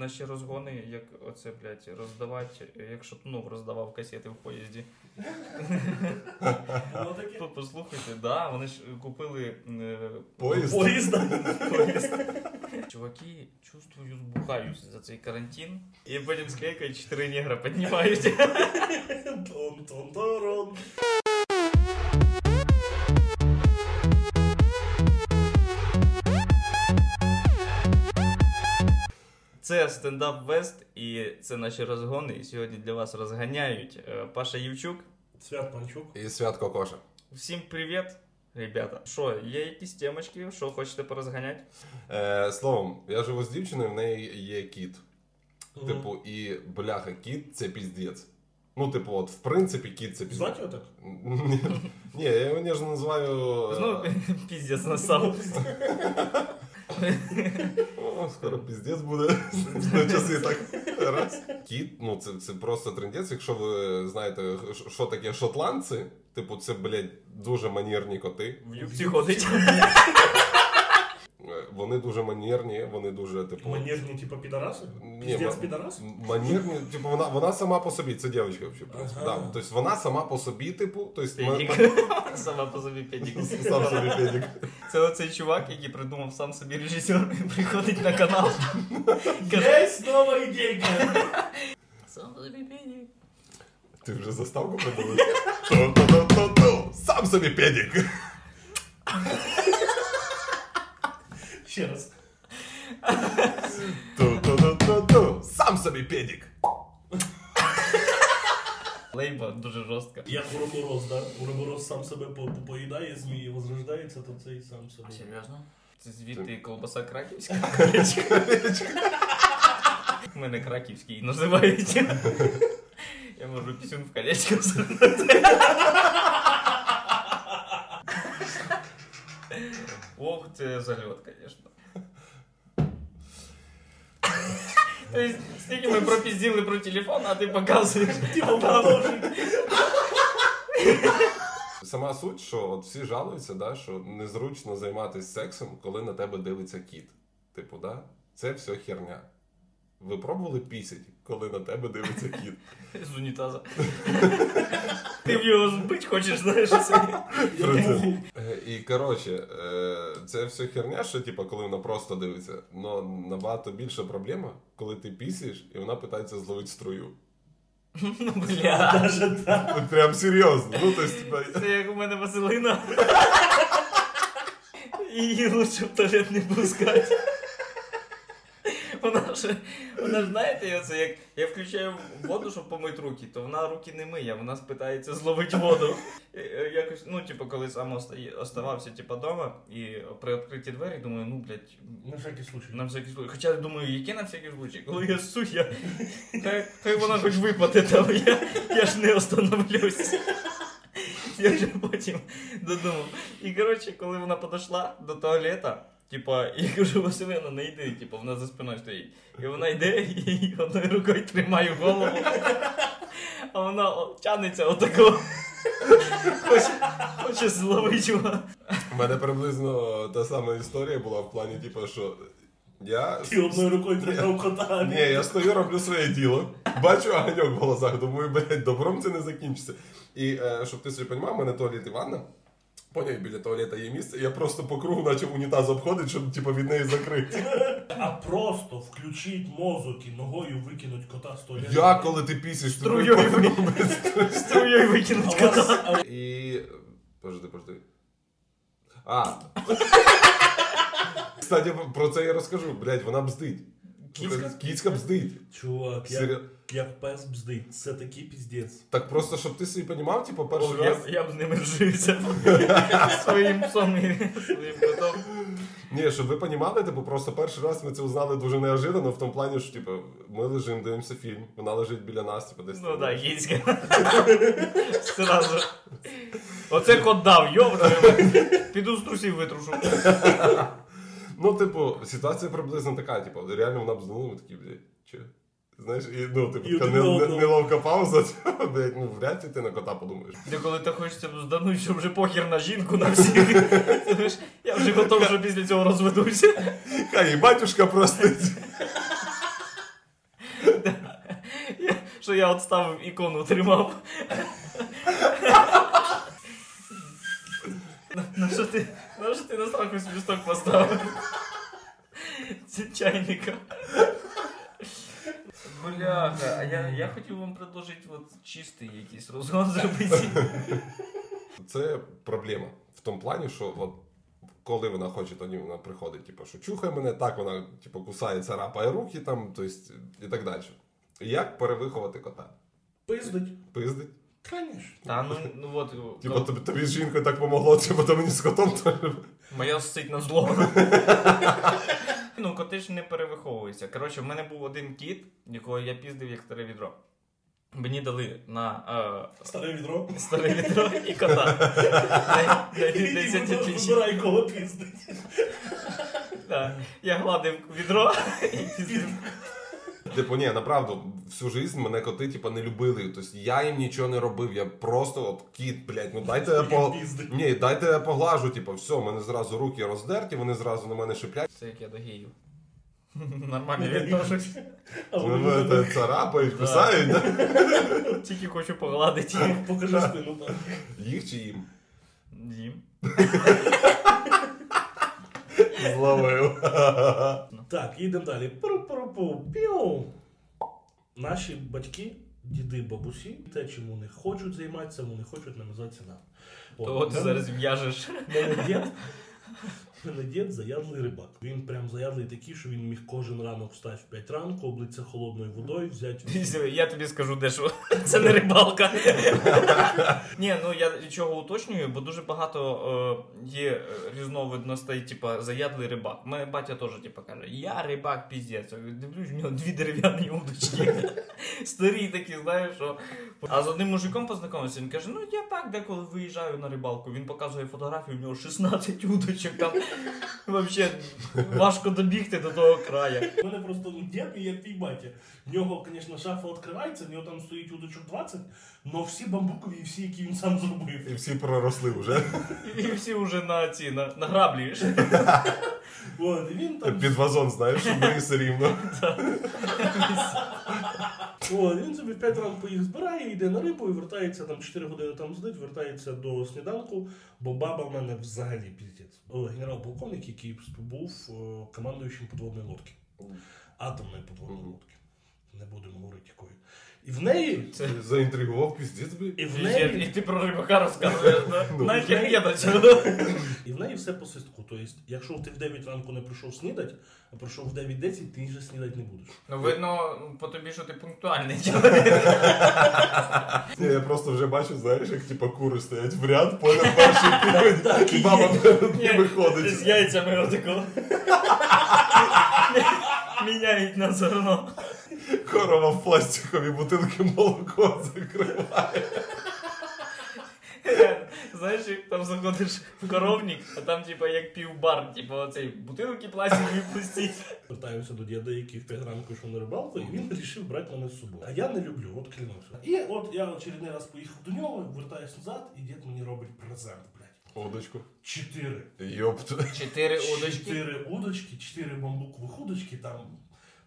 наші розгони, як оце, блядь, роздавати, як Шатунов роздавав касети в поїзді. По- Послухайте, да, вони ж купили е, Поїзд? Поїзд. поїзд. Чуваки, чувствую, збухаюсь за цей карантин. І потім склейкають, чотири негра піднімають. Це стендап Вест, і це наші розгони. І сьогодні для вас розганяють е, Паша Євчук. Свят Панчук. І святко коша. Всім привіт, ребята. Що, є якісь темочки, що хочете порозганяти? Е, словом, я живу з дівчиною, в неї є кіт. Мгм. Типу, і бляха, кіт це піздець. Ну, типу, от, в принципі, кіт це піздець. Звати його так? Ні, я його ніжно називаю. Знову піздець настав. О, скоро піздець буде. На часи так. Раз. Кіт, ну це, це просто трендець. Якщо ви знаєте, що таке шотландці, типу, це, блядь, дуже манірні коти. В юбці ходить. Е, Вони дуже манірні, вони дуже, типу. Манежні, типа, підараси? Ні, Піздець ма- підарас? Манірні, типу, вона, вона сама по собі, це дівчинка взагалі. в принципі, Ага. Да. Тобто вона сама по собі, типу, тобто ма- Педик. Сама по собі педик. ма- сам собі педик. Це оцей чувак, який придумав сам собі режисер, приходить на канал. Каже, Є нова ідейка. сам собі педик. Ти вже заставку придумав? Ту-ту-ту-ту-ту. Сам собі педик. Ще раз. Ту-ту-ту-ту-ту. Сам собі педик. Лейба дуже жорстка. Як Уроборос, да? Уроборос сам себе по- по- поїдає, змії возрождається, то цей сам собі. Серйозно? Це звідти колбаса краківська? У мене краківський називають. Я можу пісюн в колечко всунути. Ох, це зальот, конечно. Тобто, стільки ми пропізділи про телефон, а ти показуєш. Типа продовжуй. Сама суть, що от всі жалуються, да, що незручно займатися сексом, коли на тебе дивиться кіт. Типу, да? Це все херня. Ви пробували пісять, коли на тебе дивиться кіт? З унітаза. Ти в його збить хочеш, знаєш, це. Е, І коротше, е, це все херня, що типу, коли вона просто дивиться. Но набагато більша проблема, коли ти пісієш, і вона питається зловити струю. Ну, бля. Даже так. От Прям серйозно. Ну, то есть, Це як у мене Василина. Її лучше в туалет не пускати. Вона ж, вона ж знаєте, оце як я включаю воду, щоб помити руки, то вона руки не миє, вона спитається зловити воду. Е, Якось, ну, типу, коли сам оставався типу, дома і при відкритті двері, думаю, ну, блядь, На всякий случай. на всякий случай. Хоча я думаю, які на всякий случай, коли я ссу, я хай, хай вона хоч випаде там, я, я ж не остановлюсь. Я вже потім додумав. І коротше, коли вона підійшла до туалета, типа, я кажу, Василина, не йди, типу, вона за спиною стоїть. І вона йде і одною рукою тримає голову. А вона тянеться отако. Хоче, хоче зловити його. У мене приблизно та сама історія була в плані, типу, що я. Ти одною рукою тримав кота. Ні, я стою, роблю своє діло, бачу огоньок в глазах, думаю, блядь, добром це не закінчиться. І е, щоб ти собі розумів, у мене туалет і ванна. Поняв, біля туалета є місце, я просто по кругу почав унітаз обходити, щоб типу, від неї закрити. А просто включить мозок і ногою викинуть кота з туалету. Я, коли ти пісиш, Струєю. Струєю викинуть кота. І. Подожди, подожди. А. Кстати, про це я розкажу. Блядь, вона бздить. Кіцька? Кіцька бздить. Чувак, Серйозно. Як пес бздить, це такий піздець. Так просто, щоб ти собі розумів, типу, перший О, раз. б- я б з ними вжився. Своїм псом і своїм котом. Ні, щоб ви розуміли, типу, просто перший раз ми це узнали дуже неожиданно, в тому плані, що типу, ми лежимо, дивимося фільм, вона лежить біля нас, типу, десь. Ну так, гінська. Сразу. Оце кот дав, йоп, піду з трусів витрушу. Ну, типу, ситуація приблизно така, типу, реально вона бзнула, ми такі, блядь, че? Знаєш, і ну, типу, І така не- не- неловка пауза, блядь, ну вряд ли ти на кота подумаєш. Де коли ти хочеться здануть, що вже похер на жінку, на всіх. Ти знаєш, Я вже готов, що після цього розведуся. Хай і батюшка простить. Що я от ставив ікону, тримав. На що ти, на що ти на страху свісток поставив? Це чайника. Бляха, а я, я хотів вам предложити от чистий якийсь розгон зробити. Це проблема в тому плані, що от, коли вона хоче, тоді вона приходить, типу, що чухає мене, так вона типу, кусає, царапає руки там, то есть, і так далі. Як перевиховати кота? Пиздить. Пиздить? Конечно. Та ну, ну от, Типу, тобі, тобі з жінкою так помогло, типу, то мені з котом теж. Моя сить на зло. ну, коти ж не перевиховуються. Коротше, в мене був один кіт, якого я піздив як старе відро. Мені дали на Старе відро. е, старе відро і кота. На- на 10 тисяч. Вибирай кого піздить. Я гладив відро і піздив. Типу, ні, направду, всю жизнь мене коти, типу, не любили. Тобто я їм нічого не робив. Я просто от кіт, блядь, ну дайте я по. Ні, дайте я поглажу, типу, все, мене зразу руки роздерті, вони зразу на мене шиплять. Це як я до геїв. Нормально відношусь. Ну, це царапають, кусають, да? Тільки хочу погладити. Покажи спину так. Їх чи їм? Їм. Зловив. Так, їдемо далі. Пу-пу-пу, піу. Наші батьки, діди, бабусі, те, чим вони хочуть займатися, вони хочуть намазатися нам. То ти зараз в'яжеш. Мене дід, мене дід заядлий рибак. Він прям заядлий такий, що він міг кожен ранок встати в 5 ранку, облитися холодною водою, взяти. Я тобі скажу дещо. Це не рибалка. Ні, ну я чого уточнюю, бо дуже багато е, є е, різновидностей, типа заядлий рибак. Мене батя теж типа каже, я рибак піздець. Дивлюсь, в нього дві дерев'яні удочки. Старі такі, знаєш, що. А з одним мужиком познайомився, він каже: ну я так деколи виїжджаю на рибалку. Він показує фотографію, в нього 16 удочок. Там взагалі важко добігти до того краю. У мене просто ну, дід і як твій батя. В нього, звісно, шафа відкривається, в нього там стоїть удочок 20, але всі бамбукові і всі, які він сам зробив. І всі проросли вже. І всі вже на ці на, на граблі. От, і він там Під вазон, знаєш, все рівно. О, він собі в 5 ранку їх збирає, йде на рибу і вертається там 4 години там сидить, вертається до сніданку, бо баба в мене взагалі піздець. Генерал-полковник, який був командуючим подводної лодки. Атомної подводної лодки. Не будемо говорити якої. І в неї. Це... Заінтригував піздець би. І в неї, і ти про рибака розказуєш, да? Ну. Я до і в неї все по свистку. Тобто, якщо ти в 9 ранку не прийшов снідати, а прийшов в 9.10, ти вже снідати не будеш. Ну, видно, по тобі, що ти пунктуальний чоловік. Я просто вже бачу, знаєш, як типа кури стоять в ряд, поняв перший і баба є. перед З яйцями отако. Міняють на зерно. Корова в пластикові бутилки молоко закриває. Знаєш, як там заходиш в коровник, а там типа як півбар, типа оцей бутилки пластикові пусті. Вертаємося до діда, який в 5 ранку йшов на рибалку, і він вирішив брати мене з собою. А я не люблю, от клянуся. І от я очередний раз поїхав до нього, вертаюсь назад, і дід мені робить презент, блядь. Удочку. Чотири. Йопт. Чотири удочки. Чотири удочки, чотири бамбукових удочки, там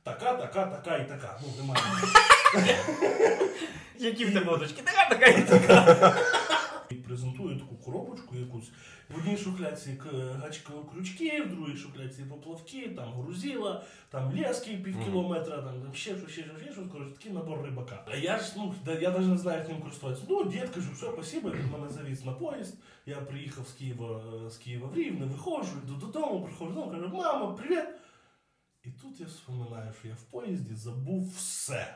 така, така, така і така. Ну, немає. Які в тебе удочки? Така, така і така. І презентує таку коробочку якусь. В одній шухляці гачка крючки, в другій шухляці поплавки, там грузила, там лески пів кілометра, там, там ще щось, ще щось, ще щось, коротше, такий набор рибака. А я ж, ну, я навіть не знаю, як ним користуватися. Ну, дід, кажу, все, спасибо, він мене завіз на поїзд. Я приїхав з Києва, з Києва в Рівне, виходжу, йду додому, приходжу додому, кажу, мама, привіт. І тут я вспоминаю, що я в поїзді забув все.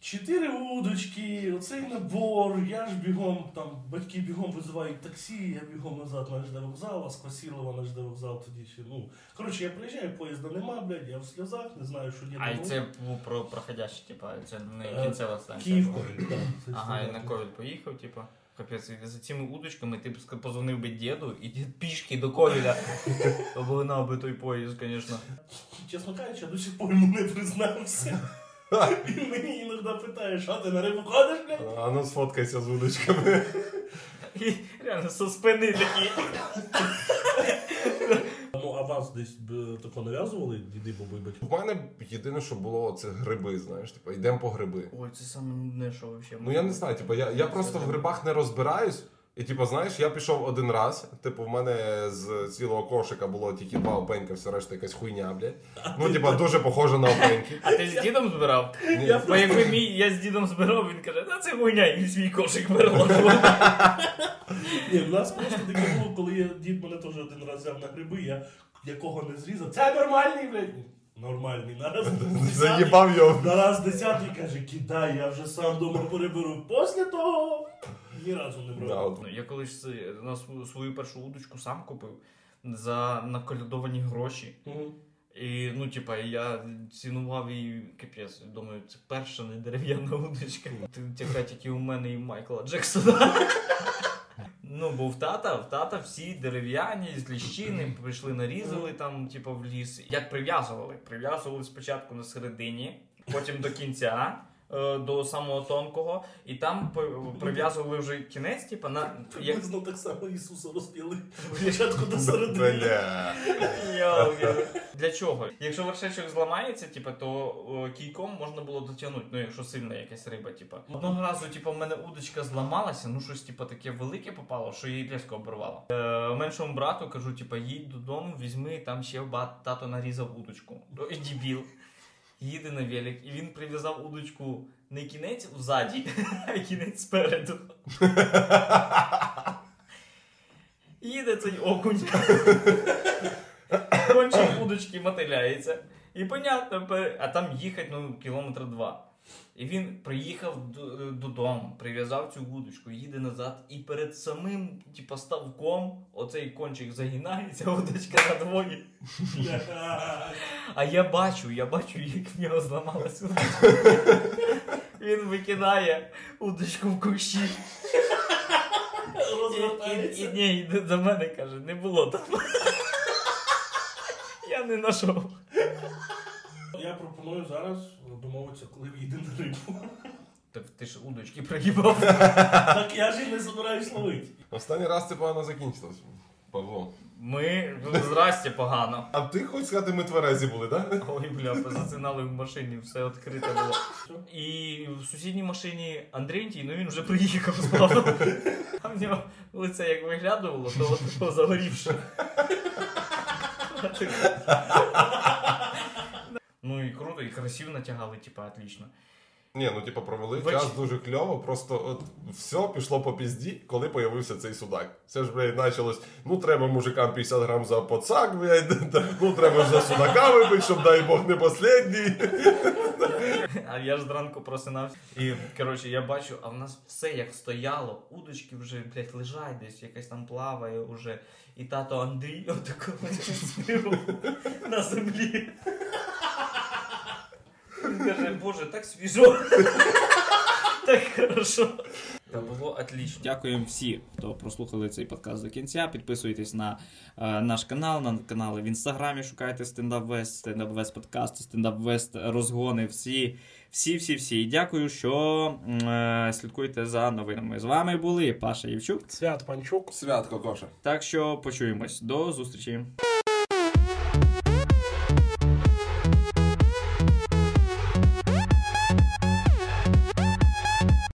Чотири удочки, оцей набор, я ж бігом, там батьки бігом визивають таксі, я бігом назад на ЖД вокзал, а з Квасілова на ЖД вокзал тоді ще. Ну, коротше, я приїжджаю, поїзда нема, блядь, я в сльозах, не знаю, що діти. А і це був про проходящий, типа, це не Е, кінцева станція. Київ. Так. Ага, і на ковід поїхав, типа. Капець, і за цими удочками ти б позвонив би діду, і дід пішки до ковіля. Обогнав би той поїзд, звісно. Чесно кажучи, я до сих пор йому не признався. Він мені іноді питає, що ти на рибу ходиш, блядь? А ну сфоткайся з удочками. І реально со спини такі. Ну, а вас десь б, тако нав'язували, діди, баби, батьки? В мене єдине, що було, це гриби, знаєш, типу, йдемо по гриби. Ой, це саме нудне, що взагалі. Ну я не знаю, типу, я, я просто в грибах не розбираюсь. І типу, знаєш, я пішов один раз. Типу, в мене з цілого кошика було тільки два опенька, все решта якась хуйня, блядь. Ну, типу, дуже похоже на опеньки. А ти з дідом збирав? Ні. Бо якби мій, я з дідом збирав, він каже, та це хуйня, і свій кошик переложив. Ні, в нас просто таке було, коли я, дід мене теж один раз взяв на гриби, я якого не зрізав. Це нормальний, блядь. Нормальний. Нараз десятий. Заїбав його. Нараз десятий каже, кидай, я вже сам дома переберу. Після того ні разу не Да, брав. от. Ну, Я колись на свою- свою першу удочку сам купив за наколядовані гроші. Мгм. І ну, типа, я цінував її капець. Думаю, це перша не дерев'яна удочка. Ти Така тільки у мене і Майкла Джексона. Ну, бо в тата, в тата всі дерев'яні з ліщини прийшли, нарізали там, типу, в ліс. Як прив'язували? Прив'язували спочатку на середині, потім до кінця. Е, До самого тонкого, і там прив'язували вже кінець, типу, на як Приблизно так само Ісуса розп'яли. Спочатку до середини. Для чого? Якщо вершечок зламається, типу, то кійком можна було дотягнути, ну якщо сильна якась риба, типу. Одного разу, типу, в мене удочка зламалася, ну щось типу, таке велике попало, що її різко обірвало. Е, меншому брату кажу, типу, їдь додому, візьми, там ще тато нарізав удочку. Ой, дебіл. Їде на велик, і він прив'язав удочку не кінець взаді, а кінець спереду. Їде цей окунь. Кончик удочки мотиляється. І понятно, а там їхати ну, кілометр два. І він приїхав додому, прив'язав цю вудочку, їде назад, і перед самим типа, ставком оцей кончик загинається, удочка на двоє. А я бачу, я бачу, як в нього зламалася удочка. Він викидає удочку в кущі. І, і, і, ні, йде до мене каже, не було там. Я не знайшов. Я пропоную зараз домовитися, коли в'їде на рибу. Так ти ж удочки пригибав. Так я ж і не збираюсь ловити. Останній раз це погано закінчилось, Павло. Ми здрасте погано. А ти хоч сказати, ми тверезі були, так? Да? Ой, бля, позацинали в машині, все відкрите було. І в сусідній машині Андрій, ну він вже приїхав з Павлом. А в нього лице як виглядувало, то от загорівше. Ну і круто, і красиво натягали, типа, отлично. Ні, ну типу провели Веч- час дуже кльово, просто от все пішло по пізді, коли появився цей судак. Це ж, блядь, почалось, ну треба мужикам 50 грам за подсак, блядь, ну треба ж за судака випити, щоб дай Бог не последній. А я ж зранку просинався. І коротше, я бачу, а в нас все як стояло, удочки вже, блядь, лежать десь, якась там плаває уже. І тато Андрій співу на землі. Він каже, боже, так свіжо. Так хорошо. Та було отлично. Дякуємо всім, хто прослухали цей подкаст до кінця. Підписуйтесь на е, наш канал, на канали в інстаграмі. Шукайте стендап Вест, стендап Вест подкасти, стендап Вест розгони. Всі, всі, всі, всі. І дякую, що е, слідкуєте за новинами. З вами були Паша Євчук. Свят Панчук. Святко, Коша. Так що почуємось. До зустрічі.